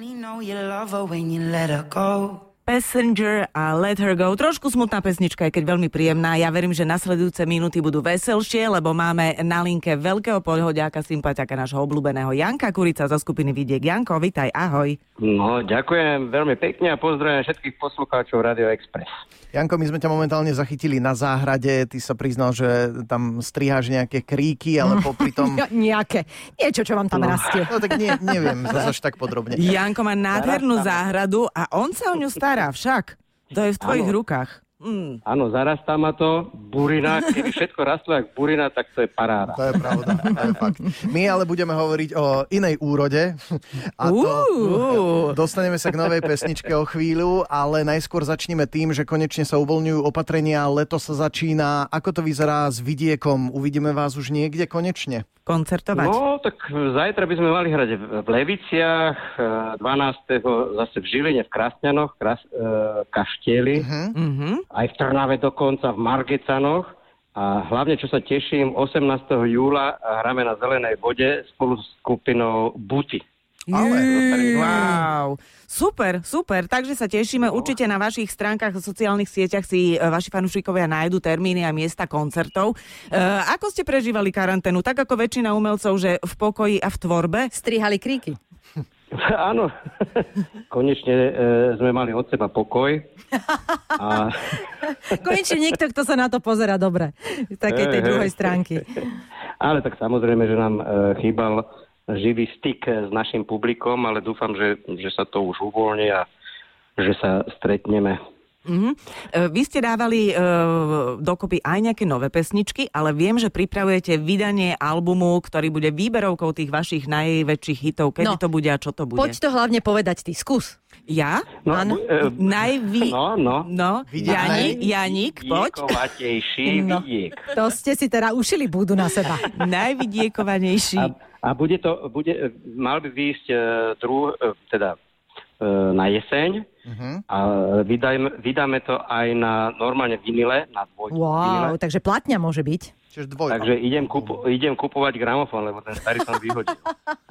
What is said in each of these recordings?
Only know you love her when you let her go. Passenger a Let Her Go. Trošku smutná pesnička, aj keď veľmi príjemná. Ja verím, že nasledujúce minúty budú veselšie, lebo máme na linke veľkého pohodiaka, sympatiaka nášho obľúbeného Janka Kurica zo skupiny Vidiek. Janko, vitaj, ahoj. No, ďakujem veľmi pekne a pozdravujem všetkých poslucháčov Radio Express. Janko, my sme ťa momentálne zachytili na záhrade. Ty sa priznal, že tam striháš nejaké kríky, ale popri tom... Ja, nejaké. Niečo, čo vám tam No, rastie. no tak nie, neviem, zase až tak podrobne. Janko má nádhernú záhradu a on sa o ňu stará však. To je v tvojich Áno. rukách. Mm. Áno, zarastá ma to, burina, keby všetko rastlo jak burina, tak to je paráda. To je pravda, to je fakt. My ale budeme hovoriť o inej úrode. A to dostaneme sa k novej pesničke o chvíľu, ale najskôr začneme tým, že konečne sa uvoľňujú opatrenia, leto sa začína. Ako to vyzerá s vidiekom? Uvidíme vás už niekde konečne? Koncertovať. No, tak zajtra by sme mali hrať v Leviciach, eh, 12. zase v Žiline, v Krasňanoch, Kras, eh, Kaštieli, Mhm. Aj v Trnave dokonca, v Margecanoch. A hlavne, čo sa teším, 18. júla hráme na Zelenej vode spolu s skupinou Buty. Wow. Super, super. Takže sa tešíme. Určite na vašich stránkach a sociálnych sieťach si e, vaši fanúšikovia nájdu termíny a miesta koncertov. E, ako ste prežívali karanténu? Tak ako väčšina umelcov, že v pokoji a v tvorbe? Strihali kríky. Áno, konečne e, sme mali od seba pokoj. A, Konečne niekto, kto sa na to pozera dobre. Z takej tej Hej, hej. druhej stránky. ale tak samozrejme, že nám e, chýbal živý styk s našim publikom, ale dúfam, že, že sa to už uvoľní a že sa stretneme. Mhm. E, Vy ste dávali e, dokopy aj nejaké nové pesničky, ale viem, že pripravujete vydanie albumu, ktorý bude výberovkou tých vašich najväčších hitov. Kedy No. to bude a čo to bude? Poď to hlavne povedať ty, skús. Ja? No, Áno. e, Najvý... no, no. No, Vidiek. Janik, poď. No. vidiek. To ste si teda ušili búdu na seba. Najvidiekovanejší. A, a bude to, bude, mal by výjsť e, dru, e, teda na jeseň a vydajme, vydáme to aj na normálne vinile, na dvoj Wow, vinile. takže platňa môže byť. Čiže dvojka. Takže idem, kupu, idem kupovať gramofón, lebo ten starý som vyhodil.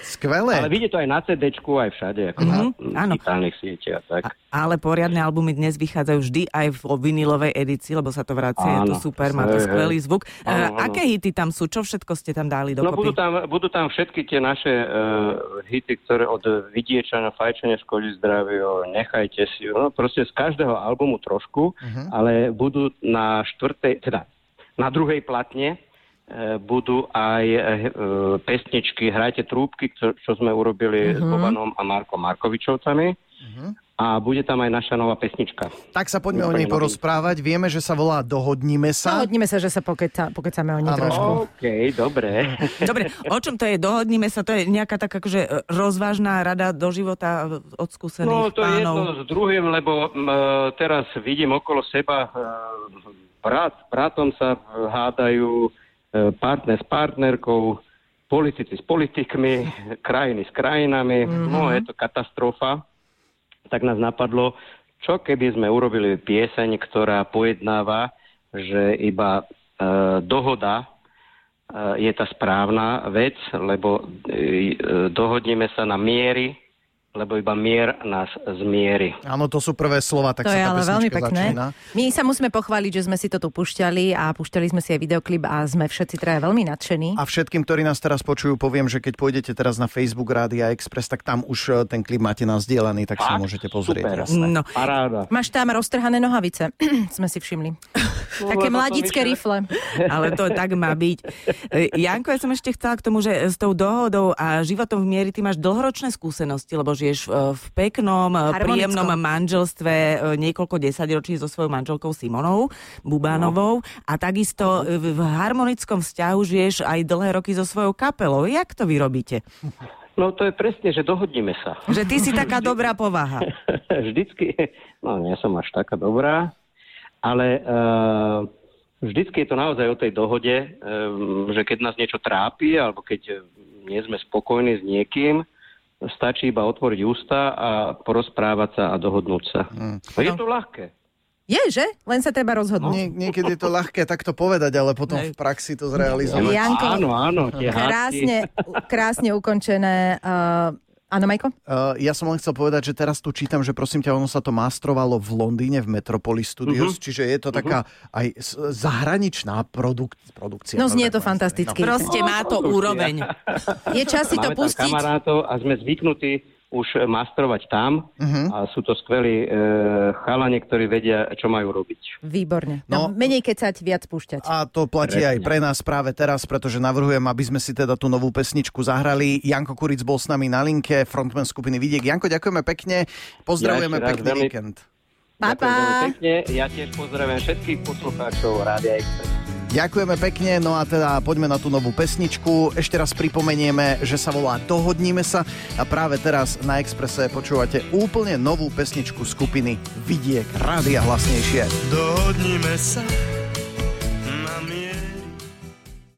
Skvelé. Ale vidie to aj na cd aj všade, ako mm-hmm. na áno. digitálnych sieťach. Tak. Ale poriadne albumy dnes vychádzajú vždy aj v vinilovej edícii, lebo sa to vracia, je to Áno. super, má to skvelý zvuk. Áno, E, áno. Aké hity tam sú? Čo všetko ste tam dali No budú dokopy? tam, budú tam všetky tie naše uh, hity, ktoré od Vidiečana, Fajčania škodí zdravio, Nechajte si, no proste z každého albumu trošku, ale budú na štvrtej, teda na druhej platne budú aj eh, eh, pesničky Hrajte trúbky, čo, čo sme urobili s Bobanom a Markom Markovičovcami. A bude tam aj naša nová pesnička. Tak sa poďme o nej porozprávať. Vieme, že sa volá Dohodnime sa. Dohodnime sa, že sa pokeca, pokecame o nej trošku. OK, dobre. Dobre, o čom to je? Dohodnime sa, to je nejaká taká akože rozvážna rada do života od skúsených No to je jedno pánov. s druhým, lebo m, teraz vidím okolo seba, e, brat bratom sa hádajú, partner s partnerkou, politici s politikmi, krajiny s krajinami. No je to katastrofa. Tak nás napadlo, čo keby sme urobili pieseň, ktorá pojednáva, že iba e, dohoda e, je tá správna vec, lebo e, e, dohodneme sa na miery, lebo iba mier nás zmierí. Áno, to sú prvé slova, tak to sa je tá ale veľmi pekné. začína. My sa musíme pochváliť, že sme si to tu pušťali a pušťali sme si aj videoklip a sme všetci traja veľmi nadšení. A všetkým, ktorí nás teraz počujú, poviem, že keď pôjdete teraz na Facebook Rádia Express, tak tam už e, ten klip máte nazdieľaný, tak si ho Fakt? môžete pozrieť. Super. Jasné. No, Paráda. Máš tam roztrhané nohavice, sme si všimli. Také mladické rifle. ale to tak má byť. E, Janko, ja som ešte chcela k tomu, že s tou dohodou a životom v miery ty máš dlhoročné skúsenosti, lebo žiješ e, v peknom, e, príjemnom manželstve niekoľko desaťročí so svojou manželkou Simonou Bubánovou a takisto v v harmonickom vzťahu žiješ aj dlhé roky so svojou kapelou. Jak to vy robíte? No to je presne, že dohodníme sa. Že ty si taká dobrá povaha. vždycky, no nie som až taká dobrá, ale uh, vždycky je to naozaj o tej dohode, um, že keď nás niečo trápi, alebo keď eh, nie sme spokojní s niekým, stačí iba otvoriť ústa a porozprávať sa a dohodnúť sa. Mm. Je to ľahké. Je, že? Len sa treba rozhodnúť. Nie, niekedy je to ľahké takto povedať, ale potom v praxi to zrealizovať. Janko, áno, áno. Krásne, krásne ukončené. Uh, Áno, Majko? Uh, ja som len chcel povedať, že teraz tu čítam, že prosím ťa, ono sa to mastrovalo v Londýne v Metropolis Studios, uh-huh. čiže je to taká aj zahraničná produk- produkcia. No znie to poviem. fantasticky. Proste má to úroveň. Je čas si to Máme pustiť. kamarátov a sme zvyknutí už mastrovať tam Mhm. a sú to skvelí e, chalani, ktorí vedia, čo majú robiť. Výborne. No, No. menej kecať, viac púšťať. A to platí aj pre nás práve teraz, pretože navrhujem, aby sme si teda tú novú pesničku zahrali. Janko Kuric bol s nami na linke, frontman skupiny Vidiek. Janko, ďakujeme pekne, pozdravujeme Ja pekný veľmi- víkend. Pa, Ďakujem veľmi pa. pekne. Ja tiež pozdravujem všetkých poslucháčov Rádia Express. Ďakujeme pekne, no a teda poďme na tú novú pesničku. Ešte raz pripomenieme, že sa volá Dohodníme sa a práve teraz na Exprese počúvate úplne novú pesničku skupiny Vidiek. Rádia hlasnejšie. Dohodnime sa,